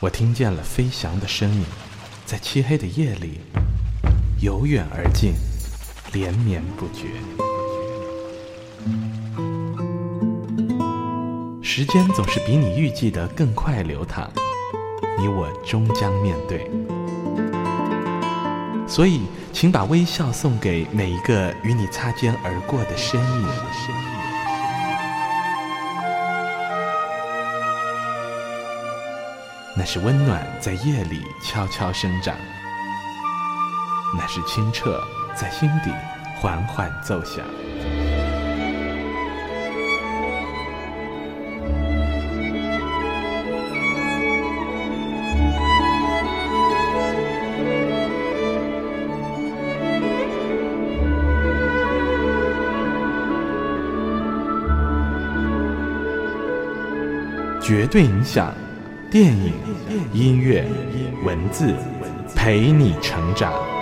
我听见了飞翔的声音，在漆黑的夜里由远而近，连绵不绝。时间总是比你预计的更快流淌，你我终将面对。所以，请把微笑送给每一个与你擦肩而过的身影。那是温暖在夜里悄悄生长，那是清澈在心底缓缓奏响。绝对影响。电影、音乐、文字，陪你成长。